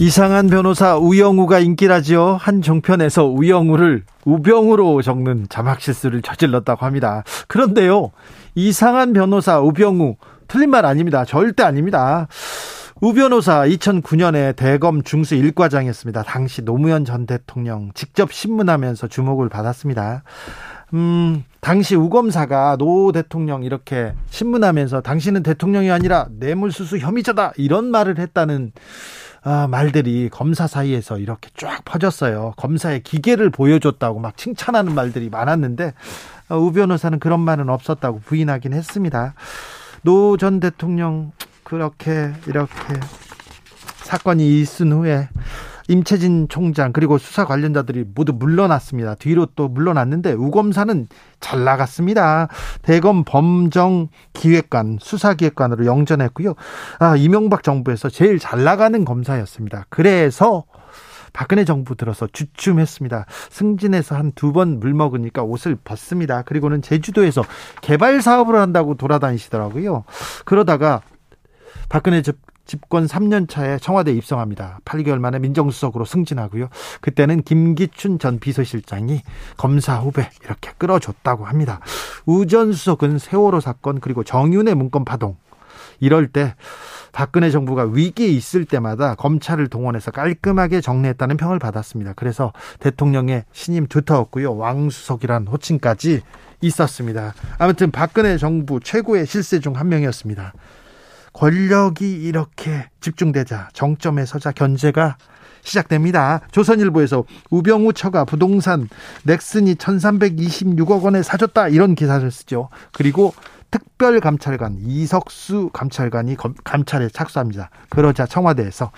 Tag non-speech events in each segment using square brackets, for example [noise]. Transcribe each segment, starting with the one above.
이상한 변호사 우영우가 인기라지요. 한 종편에서 우영우를 우병우로 적는 자막 실수를 저질렀다고 합니다. 그런데요. 이상한 변호사 우병우 틀린 말 아닙니다. 절대 아닙니다. 우 변호사 2009년에 대검 중수 1과장이었습니다. 당시 노무현 전 대통령 직접 신문하면서 주목을 받았습니다. 음, 당시 우 검사가 노 대통령 이렇게 신문하면서 당신은 대통령이 아니라 뇌물수수 혐의자다 이런 말을 했다는 아, 말들이 검사 사이에서 이렇게 쫙 퍼졌어요. 검사의 기계를 보여줬다고 막 칭찬하는 말들이 많았는데 어, 우 변호사는 그런 말은 없었다고 부인하긴 했습니다. 노 전 대통령 그렇게 이렇게 사건이 있은 후에 임채진 총장 그리고 수사 관련자들이 모두 물러났습니다. 뒤로 또 물러났는데 우검사는 잘 나갔습니다. 대검 범정 기획관 수사기획관으로 영전했고요. 아, 이명박 정부에서 제일 잘 나가는 검사였습니다. 그래서 박근혜 정부 들어서 주춤했습니다. 승진해서 한 두 번 물 먹으니까 옷을 벗습니다. 그리고는 제주도에서 개발 사업을 한다고 돌아다니시더라고요. 그러다가 박근혜 집권 3년 차에 청와대 입성합니다. 8개월 만에 민정수석으로 승진하고요. 그때는 김기춘 전 비서실장이 검사 후배 이렇게 끌어줬다고 합니다. 우전 수석은 세월호 사건 그리고 정윤의 문건 파동 이럴 때 박근혜 정부가 위기에 있을 때마다 검찰을 동원해서 깔끔하게 정리했다는 평을 받았습니다. 그래서 대통령의 신임 두터웠고요. 왕수석이란 호칭까지 있었습니다. 아무튼 박근혜 정부 최고의 실세 중 한 명이었습니다. 권력이 이렇게 집중되자 정점에 서자 견제가 시작됩니다. 조선일보에서 우병우 처가 부동산 넥슨이 1326억 원에 사줬다 이런 기사를 쓰죠. 그리고 특별감찰관 이석수 감찰관이 감찰에 착수합니다. 그러자 청와대에서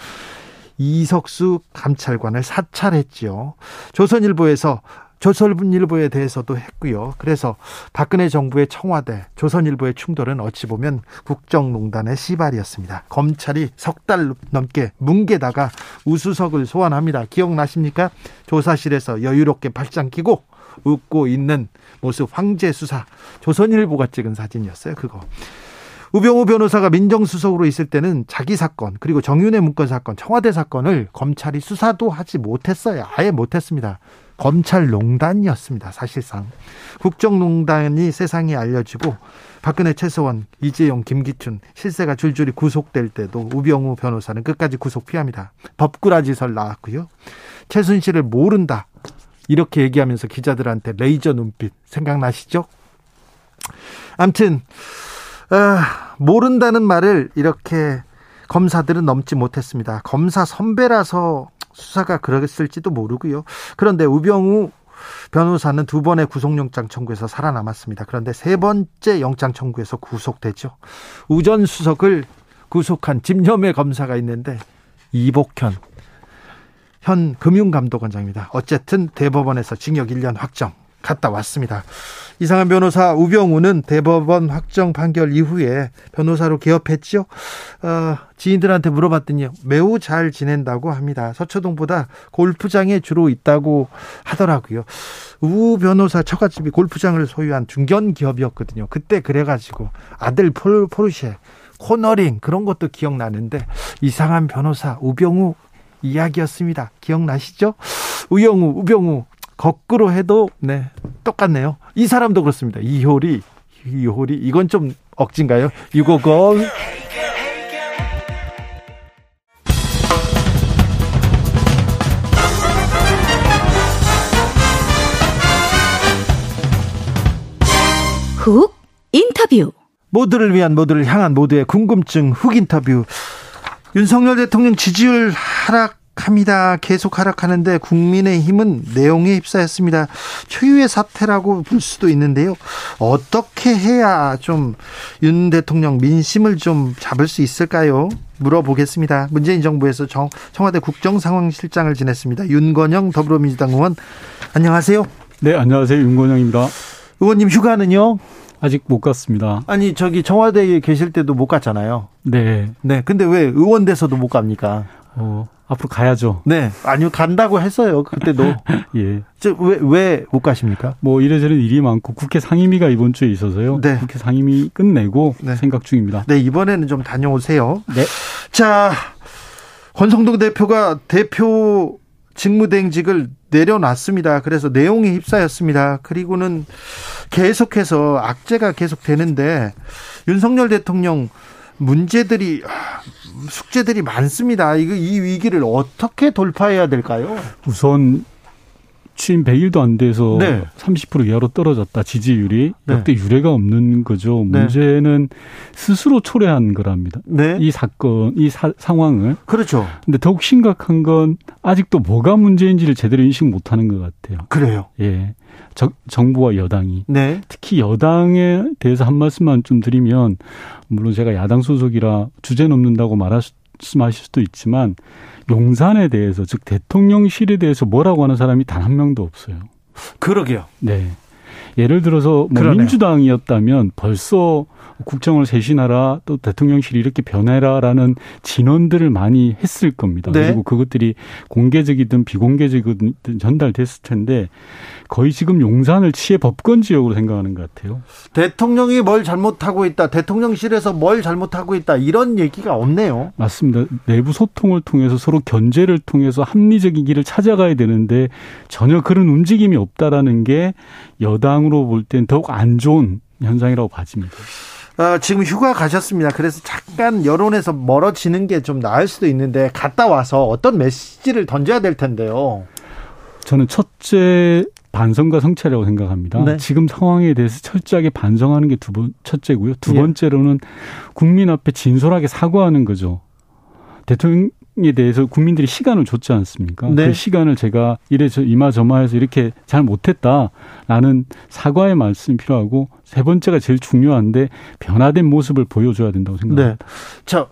이석수 감찰관을 사찰했지요. 조선일보에서 조선일보에 대해서도 했고요. 그래서 박근혜 정부의 청와대, 조선일보의 충돌은 어찌 보면 국정농단의 시발이었습니다. 검찰이 석 달 넘게 뭉개다가 우수석을 소환합니다. 기억나십니까? 조사실에서 여유롭게 발장 끼고 웃고 있는 모습 황제 수사 조선일보가 찍은 사진이었어요. 그거. 우병우 변호사가 민정수석으로 있을 때는 자기 사건 그리고 정윤의 문건 사건 청와대 사건을 검찰이 수사도 하지 못했어요. 아예 못했습니다. 검찰농단이었습니다. 사실상 국정농단이 세상에 알려지고 박근혜 최서원, 이재용, 김기춘 실세가 줄줄이 구속될 때도 우병우 변호사는 끝까지 구속 피합니다. 법꾸라지설 나왔고요. 최순실을 모른다 이렇게 얘기하면서 기자들한테 레이저 눈빛 생각나시죠? 암튼 아, 모른다는 말을 이렇게 검사들은 넘지 못했습니다. 검사 선배라서 수사가 그러겠을지도 모르고요. 그런데 우병우 변호사는 두 번의 구속영장 청구에서 살아남았습니다. 그런데 세 번째 영장 청구에서 구속되죠. 우전 수석을 구속한 김념의 검사가 있는데 이복현 현 금융감독원장입니다. 어쨌든 대법원에서 징역 1년 확정 갔다 왔습니다. 이상한 변호사 우병우는 대법원 확정 판결 이후에 변호사로 개업했죠. 어, 지인들한테 물어봤더니 매우 잘 지낸다고 합니다. 서초동보다 골프장에 주로 있다고 하더라고요. 우 변호사 처갓집이 골프장을 소유한 중견 기업이었거든요. 그때 그래가지고 아들 폴, 포르쉐 코너링 그런 것도 기억나는데 이상한 변호사 우병우 이야기였습니다. 기억나시죠? 우영우, 우병우 거꾸로 해도 네 똑같네요. 이 사람도 그렇습니다. 이효리, 이효리 이건 좀 억진가요? 유고걸. 훅 인터뷰. 모두를 위한 모두를 향한 모두의 궁금증 훅 인터뷰. 윤석열 대통령 지지율 하락 합니다. 계속 하락하는데 국민의힘은 내용에 휩싸였습니다. 초유의 사태라고 볼 수도 있는데요. 어떻게 해야 좀 윤 대통령 민심을 좀 잡을 수 있을까요? 물어보겠습니다. 문재인 정부에서 정, 청와대 국정상황실장을 지냈습니다. 윤건영 더불어민주당 의원 안녕하세요. 네, 안녕하세요. 윤건영입니다. 의원님 휴가는요? 아직 못 갔습니다. 아니 저기 청와대에 계실 때도 못 갔잖아요. 네. 네. 근데 왜 의원 돼서도 못 갑니까? 어, 앞으로 가야죠. 네. 아니요 간다고 했어요. 그때도. [laughs] 예. 왜왜 못 가십니까? 뭐 이래저래 일이 많고 국회 상임위가 이번 주에 있어서요. 네. 국회 상임위 끝내고 네. 생각 중입니다. 네 이번에는 좀 다녀오세요. 네. 자 권성동 대표가 대표 직무대행직을 내려놨습니다. 그래서 내용이 휩싸였습니다. 그리고는 계속해서 악재가 계속되는데 윤석열 대통령 문제들이 숙제들이 많습니다. 이거 이 위기를 어떻게 돌파해야 될까요? 우선 취임 100일도 안 돼서 네. 30% 이하로 떨어졌다. 지지율이 네. 역대 유례가 없는 거죠. 네. 문제는 스스로 초래한 거랍니다. 네. 이 사건, 이 사- 상황을. 그렇죠. 근데 더욱 심각한 건 아직도 뭐가 문제인지를 제대로 인식 못하는 것 같아요. 그래요. 예. 정, 정부와 여당이. 네. 특히 여당에 대해서 한 말씀만 좀 드리면, 물론 제가 야당 소속이라 주제 넘는다고 말씀하실 수도 있지만, 용산에 대해서, 즉 대통령실에 대해서 뭐라고 하는 사람이 단 한 명도 없어요. 그러게요. 네. 예를 들어서 뭐. 민주당이었다면 벌써 국정을 쇄신하라 또 대통령실이 이렇게 변해라라는 진언들을 많이 했을 겁니다. 네. 그리고 그것들이 공개적이든 비공개적이든 전달됐을 텐데 거의 지금 용산을 치해 법권 지역으로 생각하는 것 같아요. 대통령이 뭘 잘못하고 있다. 대통령실에서 뭘 잘못하고 있다. 이런 얘기가 없네요. 맞습니다. 내부 소통을 통해서 서로 견제를 통해서 합리적인 길을 찾아가야 되는데 전혀 그런 움직임이 없다라는 게 여당 으로 볼 땐 더욱 안 좋은 현상이라고 봐집니다. 어, 지금 휴가 가셨습니다. 그래서 잠깐 여론에서 멀어지는 게 좀 나을 수도 있는데 갔다 와서 어떤 메시지를 던져야 될 텐데요. 저는 첫째 반성과 성찰이라고 생각합니다. 네. 지금 상황에 대해서 철저하게 반성하는 게 두 번, 첫째고요. 두 예. 번째로는 국민 앞에 진솔하게 사과하는 거죠. 대통령 에 대해서 국민들이 시간을 줬지 않습니까? 네. 그 시간을 제가 이래 저 이마저마해서 이렇게 잘 못했다라는 사과의 말씀이 필요하고 세 번째가 제일 중요한데 변화된 모습을 보여줘야 된다고 생각합니다. 네. 자,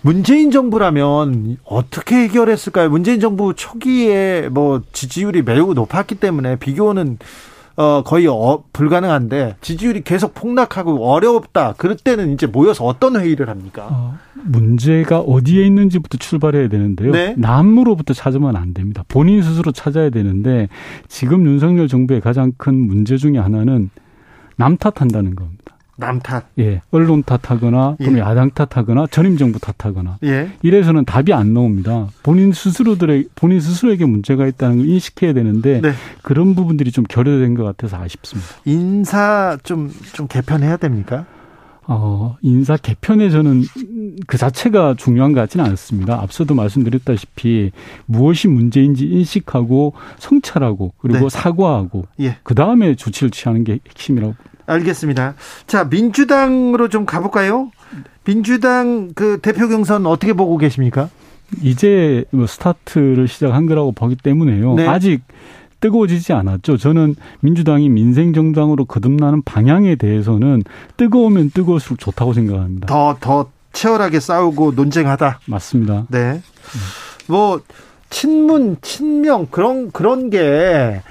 문재인 정부라면 어떻게 해결했을까요? 문재인 정부 초기에 뭐 지지율이 매우 높았기 때문에 비교는 어 거의 어, 불가능한데 지지율이 계속 폭락하고 어렵다. 그럴 때는 이제 모여서 어떤 회의를 합니까? 어, 문제가 어디에 있는지부터 출발해야 되는데요. 네. 남으로부터 찾으면 안 됩니다. 본인 스스로 찾아야 되는데 지금 윤석열 정부의 가장 큰 문제 중에 하나는 남 탓한다는 겁니다. 남 탓. 예, 언론 탓하거나 또는 예. 야당 탓하거나 전임 정부 탓하거나 예. 이래서는 답이 안 나옵니다. 본인 스스로들의 본인 스스로에게 문제가 있다는 걸 인식해야 되는데 네. 그런 부분들이 좀 결여된 것 같아서 아쉽습니다. 인사 좀좀 개편해야 됩니까? 어, 인사 개편에 저는 그 자체가 중요한 것 같지는 않습니다. 앞서도 말씀드렸다시피 무엇이 문제인지 인식하고 성찰하고 그리고 네. 사과하고 예. 그 다음에 조치를 취하는 게 핵심이라고. 알겠습니다. 자, 민주당으로 좀 가볼까요? 민주당 그 대표 경선 어떻게 보고 계십니까? 이제 뭐 스타트를 시작한 거라고 보기 때문에요. 네. 아직 뜨거워지지 않았죠. 저는 민주당이 민생 정당으로 거듭나는 방향에 대해서는 뜨거우면 뜨거울수록 좋다고 생각합니다. 더, 더 치열하게 싸우고 논쟁하다. 맞습니다. 네. 뭐, 친문, 친명, 그런, 그런 게,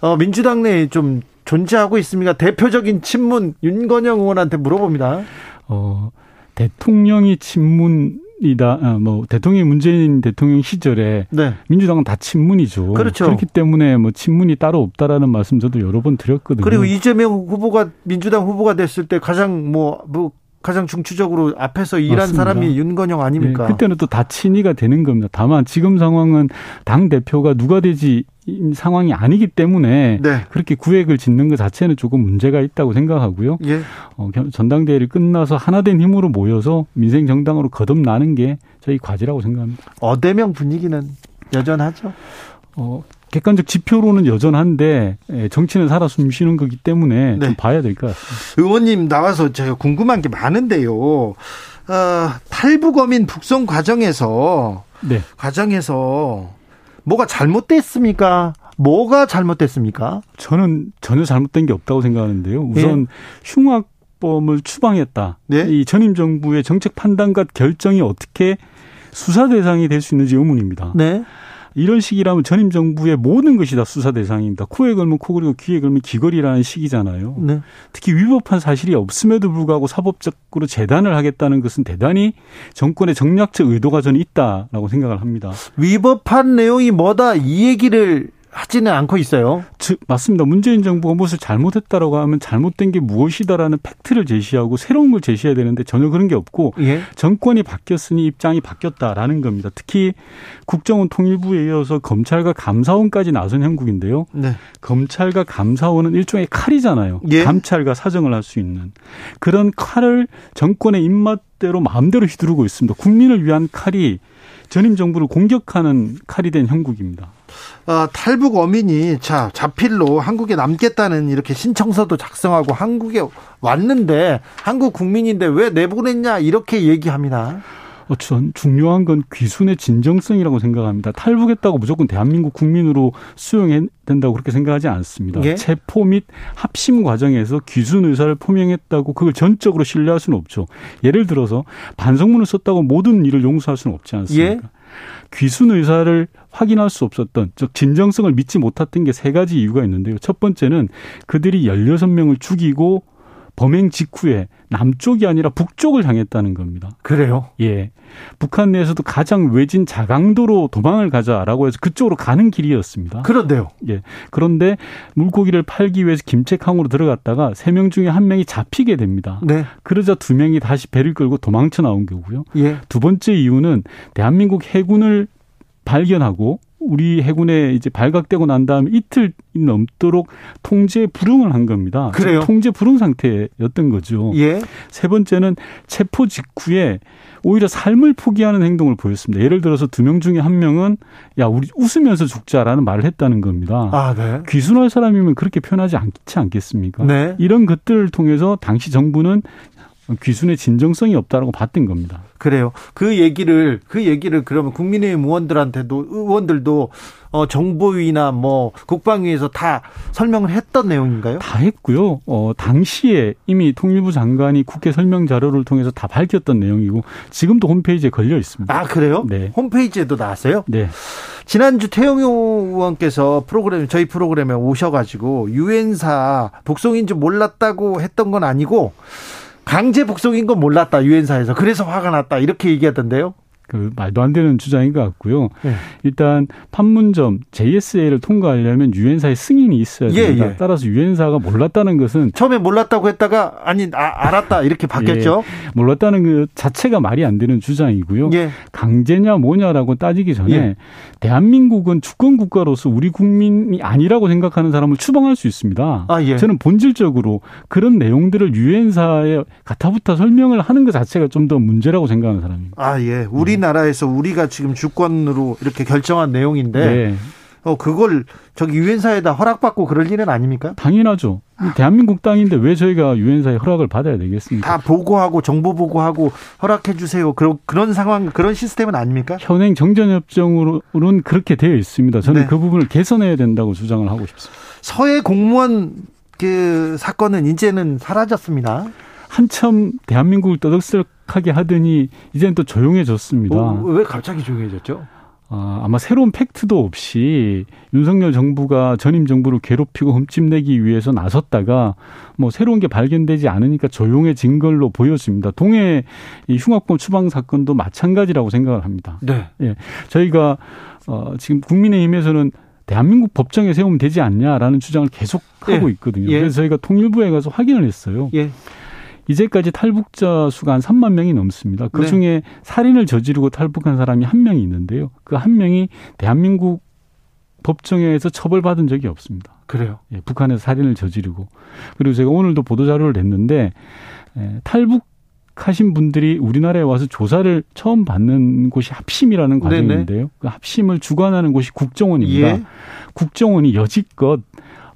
어, 민주당 내에 좀 존재하고 있습니까? 대표적인 친문, 윤건영 의원한테 물어봅니다. 어, 대통령이 친문 이다. 아, 뭐 대통령이 문재인 대통령 시절에 네. 민주당은 다 친문이죠. 그렇죠. 그렇기 때문에 뭐 친문이 따로 없다라는 말씀 저도 여러 번 드렸거든요. 그리고 이재명 후보가, 민주당 후보가 됐을 때 가장 뭐, 뭐, 가장 중추적으로 앞에서 일한 맞습니다. 사람이 윤건영 아닙니까? 예, 그때는 또 다 친이가 되는 겁니다. 다만 지금 상황은 당 대표가 누가 되지 이 상황이 아니기 때문에 네. 그렇게 구획을 짓는 것 자체는 조금 문제가 있다고 생각하고요. 예. 어, 견- 전당대회를 끝나서 하나된 힘으로 모여서 민생 정당으로 거듭나는 게 저희 과제라고 생각합니다. 어대명 분위기는 여전하죠. 어, 객관적 지표로는 여전한데 예, 정치는 살아 숨쉬는 거기 때문에 네. 좀 봐야 될 것 같습니다. 의원님 나와서 제가 궁금한 게 많은데요. 어, 탈북어민 북송 과정에서 네. 과정에서 뭐가 잘못됐습니까? 뭐가 잘못됐습니까? 저는 전혀 잘못된 게 없다고 생각하는데요. 예. 우선 흉악 흉악범을 추방했다. 네? 이 전임 정부의 정책 판단과 결정이 어떻게 수사 대상이 될 수 있는지 의문입니다. 네. 이런 시기라면 전임 정부의 모든 것이 다 수사 대상입니다. 코에 걸면 코 그리고 귀에 걸면 귀걸이라는 시기잖아요. 네. 특히 위법한 사실이 없음에도 불구하고 사법적으로 재단을 하겠다는 것은 대단히 정권의 정략적 의도가 저는 있다라고 생각을 합니다. 위법한 내용이 뭐다 이 얘기를 하지는 않고 있어요. 즉 맞습니다. 문재인 정부가 무엇을 잘못했다라고 하면 잘못된 게 무엇이다라는 팩트를 제시하고 새로운 걸 제시해야 되는데 전혀 그런 게 없고 예. 정권이 바뀌었으니 입장이 바뀌었다라는 겁니다. 특히 국정원 통일부에 이어서 검찰과 감사원까지 나선 형국인데요. 네. 검찰과 감사원은 일종의 칼이잖아요. 예. 감찰과 사정을 할 수 있는 그런 칼을 정권의 입맛대로 마음대로 휘두르고 있습니다. 국민을 위한 칼이 전임 정부를 공격하는 칼이 된 형국입니다. 어, 탈북 어민이 자 자필로 한국에 남겠다는 이렇게 신청서도 작성하고 한국에 왔는데 한국 국민인데 왜 내보냈냐 이렇게 얘기합니다. 어, 전 중요한 건 귀순의 진정성이라고 생각합니다. 탈북했다고 무조건 대한민국 국민으로 수용해야 된다고 그렇게 생각하지 않습니다. 예? 체포 및 합심 과정에서 귀순 의사를 표명했다고 그걸 전적으로 신뢰할 수는 없죠. 예를 들어서 반성문을 썼다고 모든 일을 용서할 수는 없지 않습니까? 예? 귀순 의사를 확인할 수 없었던 즉 진정성을 믿지 못했던 게 세 가지 이유가 있는데요. 첫 번째는 그들이 16명을 죽이고 범행 직후에 남쪽이 아니라 북쪽을 향했다는 겁니다. 그래요? 예. 북한 내에서도 가장 외진 자강도로 도망을 가자라고 해서 그쪽으로 가는 길이었습니다. 그런데요. 예. 그런데 물고기를 팔기 위해서 김책항으로 들어갔다가 세 명 중에 한 명이 잡히게 됩니다. 네. 그러자 두 명이 다시 배를 끌고 도망쳐 나온 거고요. 예. 두 번째 이유는 대한민국 해군을 발견하고 우리 해군에 이제 발각되고 난 다음에 이틀 넘도록 통제 불응을 한 겁니다. 그래요? 통제 불응 상태였던 거죠. 예. 세 번째는 체포 직후에 오히려 삶을 포기하는 행동을 보였습니다. 예를 들어서 두 명 중에 한 명은 야 우리 웃으면서 죽자라는 말을 했다는 겁니다. 아, 네. 귀순할 사람이면 그렇게 표현하지 않지 않겠습니까? 네. 이런 것들을 통해서 당시 정부는 귀순의 진정성이 없다라고 봤던 겁니다. 그래요. 그 얘기를 그 얘기를 그러면 국민의힘 의원들한테도 의원들도 어 정보위나 뭐 국방위에서 다 설명을 했던 내용인가요? 다 했고요. 어, 당시에 이미 통일부 장관이 국회 설명 자료를 통해서 다 밝혔던 내용이고 지금도 홈페이지에 걸려 있습니다. 아, 그래요? 네. 홈페이지에도 나왔어요? 네. 지난주 태영호 의원께서 프로그램 저희 프로그램에 오셔가지고 유엔사 복송인 줄 몰랐다고 했던 건 아니고 강제 복송인 건 몰랐다 유엔사에서 그래서 화가 났다 이렇게 얘기하던데요. 그 말도 안 되는 주장인 것 같고요. 네. 일단 판문점 JSA를 통과하려면 유엔사의 승인이 있어야 예, 됩니다. 예. 따라서 유엔사가 몰랐다는 것은 처음에 몰랐다고 했다가 아니 아, 알았다 이렇게 바뀌었죠. 몰랐다는 그 자체가 말이 안 되는 주장이고요. 예. 강제냐 뭐냐라고 따지기 전에 예. 대한민국은 주권 국가로서 우리 국민이 아니라고 생각하는 사람을 추방할 수 있습니다. 아 예. 저는 본질적으로 그런 내용들을 유엔사에 가타부타 설명을 하는 것 자체가 좀 더 문제라고 생각하는 사람입니다. 아 예. 우리 나라에서 우리가 지금 주권으로 이렇게 결정한 내용인데 네. 어 그걸 저기 유엔사에다 허락받고 그럴 일은 아닙니까? 당연하죠. 대한민국 땅인데 왜 저희가 유엔사의 허락을 받아야 되겠습니까? 다 보고하고 정보 보고하고 허락해 주세요. 그런 그런 상황 그런 시스템은 아닙니까? 현행 정전협정으로는 그렇게 되어 있습니다. 저는 네. 그 부분을 개선해야 된다고 주장을 하고 싶습니다. 서해 공무원 그 사건은 이제는 사라졌습니다. 한참 대한민국을 떠들썩하게 하더니 이제는 또 조용해졌습니다. 어, 왜 갑자기 조용해졌죠? 아, 아마 새로운 팩트도 없이 윤석열 정부가 전임 정부를 괴롭히고 흠집내기 위해서 나섰다가 뭐 새로운 게 발견되지 않으니까 조용해진 걸로 보여집니다. 동해 이 흉악범 추방 사건도 마찬가지라고 생각을 합니다. 네. 예, 저희가 어, 지금 국민의힘에서는 대한민국 법정에 세우면 되지 않냐라는 주장을 계속 하고 예. 있거든요. 예. 그래서 저희가 통일부에 가서 확인을 했어요. 예. 이제까지 탈북자 수가 한 3만 명이 넘습니다. 그 네. 중에 살인을 저지르고 탈북한 사람이 한 명이 있는데요. 그 한 명이 대한민국 법정에서 처벌받은 적이 없습니다. 그래요. 예, 북한에서 살인을 저지르고 그리고 제가 오늘도 보도 자료를 냈는데 에, 탈북 하신 분들이 우리나라에 와서 조사를 처음 받는 곳이 합심이라는 네네. 과정인데요. 그 합심을 주관하는 곳이 국정원입니다. 예. 국정원이 여지껏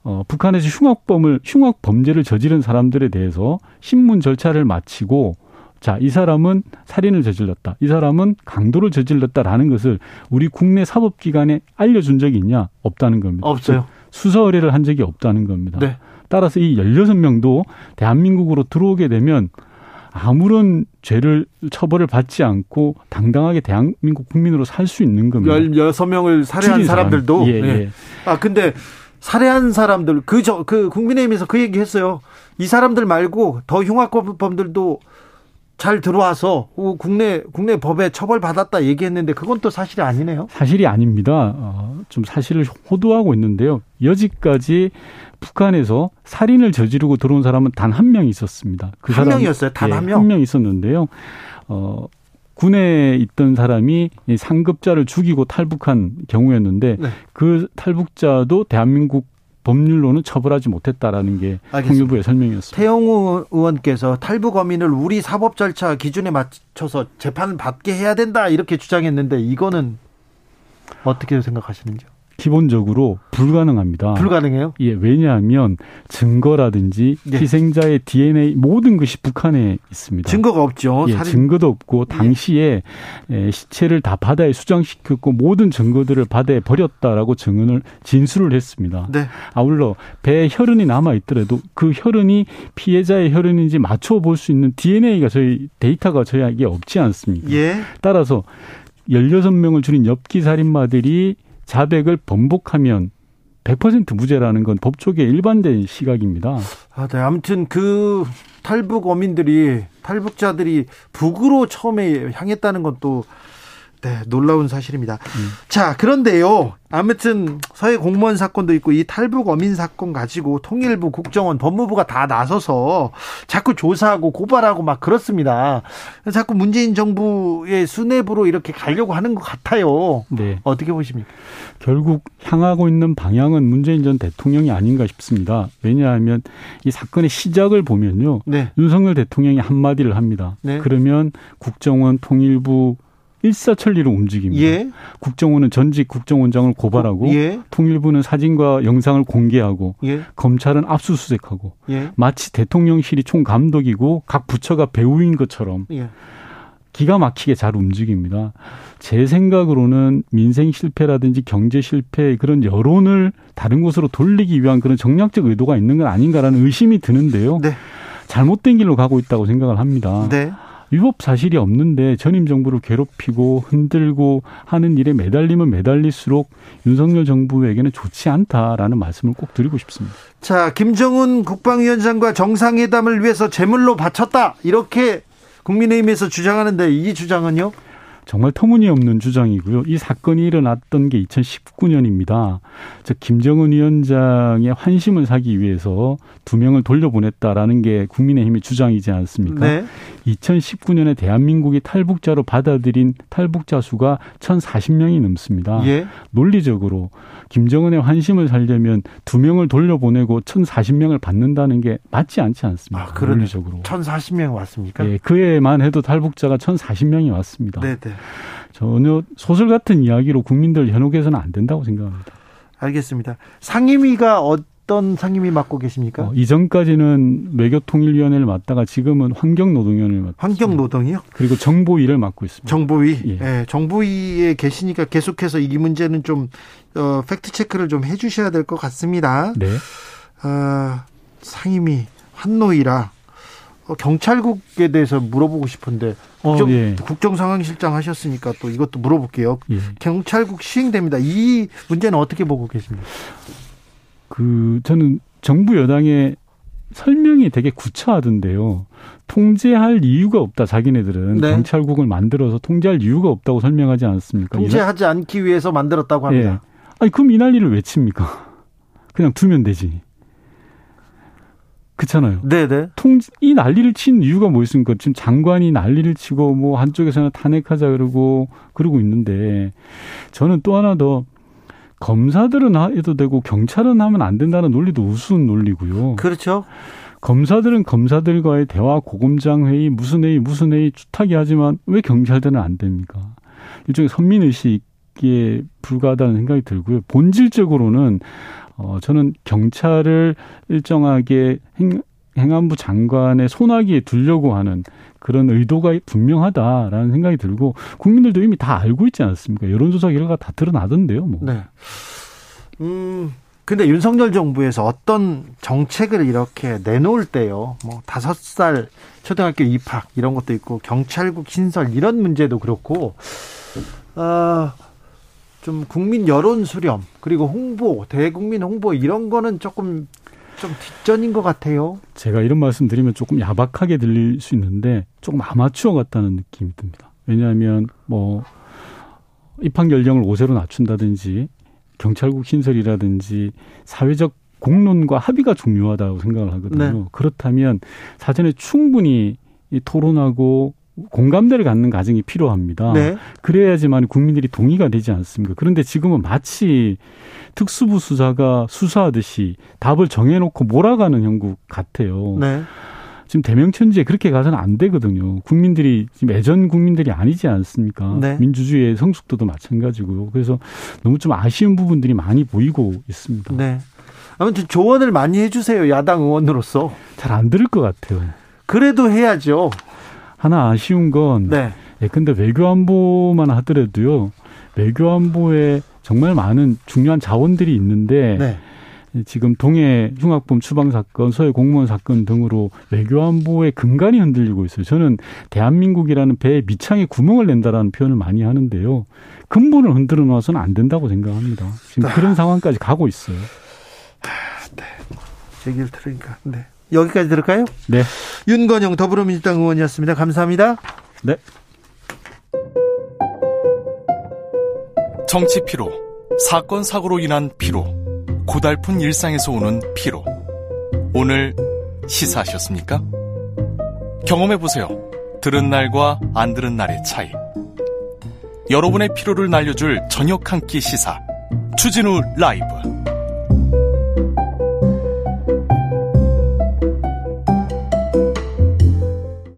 어, 북한에서 흉악범을 흉악 범죄를 저지른 사람들에 대해서 신문 절차를 마치고 자, 이 사람은 살인을 저질렀다. 이 사람은 강도를 저질렀다라는 것을 우리 국내 사법기관에 알려준 적이 있냐? 없다는 겁니다. 없어요. 수사 의뢰를 한 적이 없다는 겁니다. 네. 따라서 이 16명도 대한민국으로 들어오게 되면 아무런 죄를 처벌을 받지 않고 당당하게 대한민국 국민으로 살 수 있는 겁니다. 16명을 살해한 사람들도 사람. 예, 예. 아 근데 살해한 사람들 그 저그 그 국민의힘에서 그 얘기 했어요. 이 사람들 말고 더 흉악범들도 잘 들어와서 국내 국내 법에 처벌 받았다 얘기했는데 그건 또 사실이 아니네요. 사실이 아닙니다. 어, 좀 사실을 호도하고 있는데요. 여지까지 북한에서 살인을 저지르고 들어온 사람은 단 한명 있었습니다. 그 사람, 명이었어요. 단한 예, 명. 한 명 있었는데요. 어, 군에 있던 사람이 상급자를 죽이고 탈북한 경우였는데 네. 그 탈북자도 대한민국 법률로는 처벌하지 못했다라는 게 통일부의 설명이었습니다. 태영우 의원께서 탈북 어민을 우리 사법 절차 기준에 맞춰서 재판 받게 해야 된다 이렇게 주장했는데 이거는 어떻게 생각하시는지요? 기본적으로 불가능합니다. 불가능해요? 예, 왜냐하면 증거라든지 예. 희생자의 DNA 모든 것이 북한에 있습니다. 증거가 없죠. 예, 살인... 증거도 없고 예. 당시에 예. 시체를 다 바다에 수장시켰고 모든 증거들을 바다에 버렸다라고 증언을 진술을 했습니다. 네. 아울러 배에 혈흔이 남아 있더라도 그 혈흔이 피해자의 혈흔인지 맞춰 볼 수 있는 DNA가 저희 데이터가 저희에게 없지 않습니까? 예. 따라서 16명을 줄인 엽기 살인마들이 자백을 번복하면 100% 무죄라는 건 법조계 일반된 시각입니다. 아, 네. 아무튼 그 탈북 어민들이 탈북자들이 북으로 처음에 향했다는 것도 네, 놀라운 사실입니다. 음. 자, 그런데요. 아무튼 서해 공무원 사건도 있고 이 탈북 어민 사건 가지고 통일부, 국정원, 법무부가 다 나서서 자꾸 조사하고 고발하고 막 그렇습니다. 자꾸 문재인 정부의 수뇌부로 이렇게 가려고 하는 것 같아요. 네. 어떻게 보십니까? 결국 향하고 있는 방향은 문재인 전 대통령이 아닌가 싶습니다. 왜냐하면 이 사건의 시작을 보면요. 네. 윤석열 대통령이 한마디를 합니다. 네. 그러면 국정원, 통일부, 일사천리로 움직입니다. 예. 국정원은 전직 국정원장을 고발하고 예. 통일부는 사진과 영상을 공개하고 예. 검찰은 압수수색하고 예. 마치 대통령실이 총감독이고 각 부처가 배우인 것처럼 예. 기가 막히게 잘 움직입니다. 제 생각으로는 민생 실패라든지 경제 실패 그런 여론을 다른 곳으로 돌리기 위한 그런 정략적 의도가 있는 건 아닌가라는 의심이 드는데요. 네. 잘못된 길로 가고 있다고 생각을 합니다. 네. 위법 사실이 없는데 전임 정부를 괴롭히고 흔들고 하는 일에 매달리면 매달릴수록 윤석열 정부에게는 좋지 않다라는 말씀을 꼭 드리고 싶습니다. 자, 김정은 국방위원장과 정상회담을 위해서 제물로 바쳤다. 이렇게 국민의힘에서 주장하는데 이 주장은요? 정말 터무니없는 주장이고요. 이 사건이 일어났던 게 2019년입니다. 즉 김정은 위원장의 환심을 사기 위해서 두 명을 돌려보냈다라는 게 국민의힘의 주장이지 않습니까? 네. 2019년에 대한민국이 탈북자로 받아들인 탈북자 수가 1,040명이 넘습니다. 예. 논리적으로 김정은의 환심을 살려면 두 명을 돌려보내고 1,040명을 받는다는 게 맞지 않지 않습니까? 아, 논리적으로. 1,040명 왔습니까? 예, 그 해만 해도 탈북자가 1,040명이 왔습니다. 네, 네. 전혀 소설 같은 이야기로 국민들 현혹해서는 안 된다고 생각합니다. 알겠습니다. 상임위가 어떤 상임위 맡고 계십니까? 어, 이전까지는 외교통일위원회를 맡다가 지금은 환경노동위원회를 맡고 환경노동이요? 그리고 정보위를 맡고 있습니다. 정보위. 예. 예 정보위에 계시니까 계속해서 이 문제는 좀 어, 팩트 체크를 좀 해주셔야 될 것 같습니다. 네. 어, 상임위 환노위라 어, 경찰국에 대해서 물어보고 싶은데 국정, 어, 예. 국정상황실장 하셨으니까 또 이것도 물어볼게요. 예. 경찰국 시행됩니다. 이 문제는 어떻게 보고 계십니까? 그 저는 정부 여당의 설명이 되게 구차하던데요. 통제할 이유가 없다. 자기네들은 네. 경찰국을 만들어서 통제할 이유가 없다고 설명하지 않았습니까? 통제하지 않기 위해서 만들었다고 합니다. 예. 아니 그럼 이 난리를 왜 칩니까? 그냥 두면 되지. 그렇잖아요. 네네. 통, 이 난리를 친 이유가 뭐였습니까? 지금 장관이 난리를 치고 뭐 한쪽에서는 탄핵하자 그러고 그러고 있는데 저는 또 하나 더 검사들은 해도 되고 경찰은 하면 안 된다는 논리도 우스운 논리고요. 그렇죠. 검사들은 검사들과의 대화 고검장 회의 무슨 회의 무슨 회의 주탁이 하지만 왜 경찰들은 안 됩니까? 일종의 선민 의식에 불과하다는 생각이 들고요. 본질적으로는 어, 저는 경찰을 일정하게 행, 행안부 장관의 손아귀에 두려고 하는 그런 의도가 분명하다라는 생각이 들고 국민들도 이미 다 알고 있지 않습니까? 여론조사 결과 다 드러나던데요, 뭐. 네. 음, 근데 윤석열 정부에서 어떤 정책을 이렇게 내놓을 때요. 뭐 다섯 살 초등학교 입학 이런 것도 있고 경찰국 신설 이런 문제도 그렇고 어, 좀 국민 여론 수렴 그리고 홍보 대국민 홍보 이런 거는 조금 좀 뒷전인 것 같아요. 제가 이런 말씀 드리면 조금 야박하게 들릴 수 있는데 조금 아마추어 같다는 느낌이 듭니다. 왜냐하면 뭐 입학 연령을 5세로 낮춘다든지 경찰국 신설이라든지 사회적 공론과 합의가 중요하다고 생각을 하거든요. 네. 그렇다면 사전에 충분히 토론하고 공감대를 갖는 과정이 필요합니다. 네. 그래야지만 국민들이 동의가 되지 않습니까? 그런데 지금은 마치 특수부 수사가 수사하듯이 답을 정해놓고 몰아가는 형국 같아요. 네. 지금 대명천지에 그렇게 가서는 안 되거든요. 국민들이 지금 예전 국민들이 아니지 않습니까? 네. 민주주의의 성숙도도 마찬가지고요. 그래서 너무 좀 아쉬운 부분들이 많이 보이고 있습니다. 네. 아무튼 조언을 많이 해주세요. 야당 의원으로서. 잘 안 들을 것 같아요. 그래도 해야죠. 하나 아쉬운 건 네. 예컨대 외교안보만 하더라도요. 외교안보에 정말 많은 중요한 자원들이 있는데 네. 지금 동해 흉악범 추방 사건, 서해 공무원 사건 등으로 외교안보의 근간이 흔들리고 있어요. 저는 대한민국이라는 배에 미창에 구멍을 낸다라는 표현을 많이 하는데요. 근본을 흔들어 놔서는 안 된다고 생각합니다. 지금 아. 그런 상황까지 가고 있어요. 아, 네. 얘기를 들으니까. 네. 여기까지 들을까요? 네. 윤건영 더불어민주당 의원이었습니다. 감사합니다. 네. 정치 피로, 사건 사고로 인한 피로, 고달픈 일상에서 오는 피로. 오늘 시사하셨습니까? 경험해 보세요. 들은 날과 안 들은 날의 차이. 여러분의 피로를 날려줄 저녁 한 끼 시사. 추진우 라이브.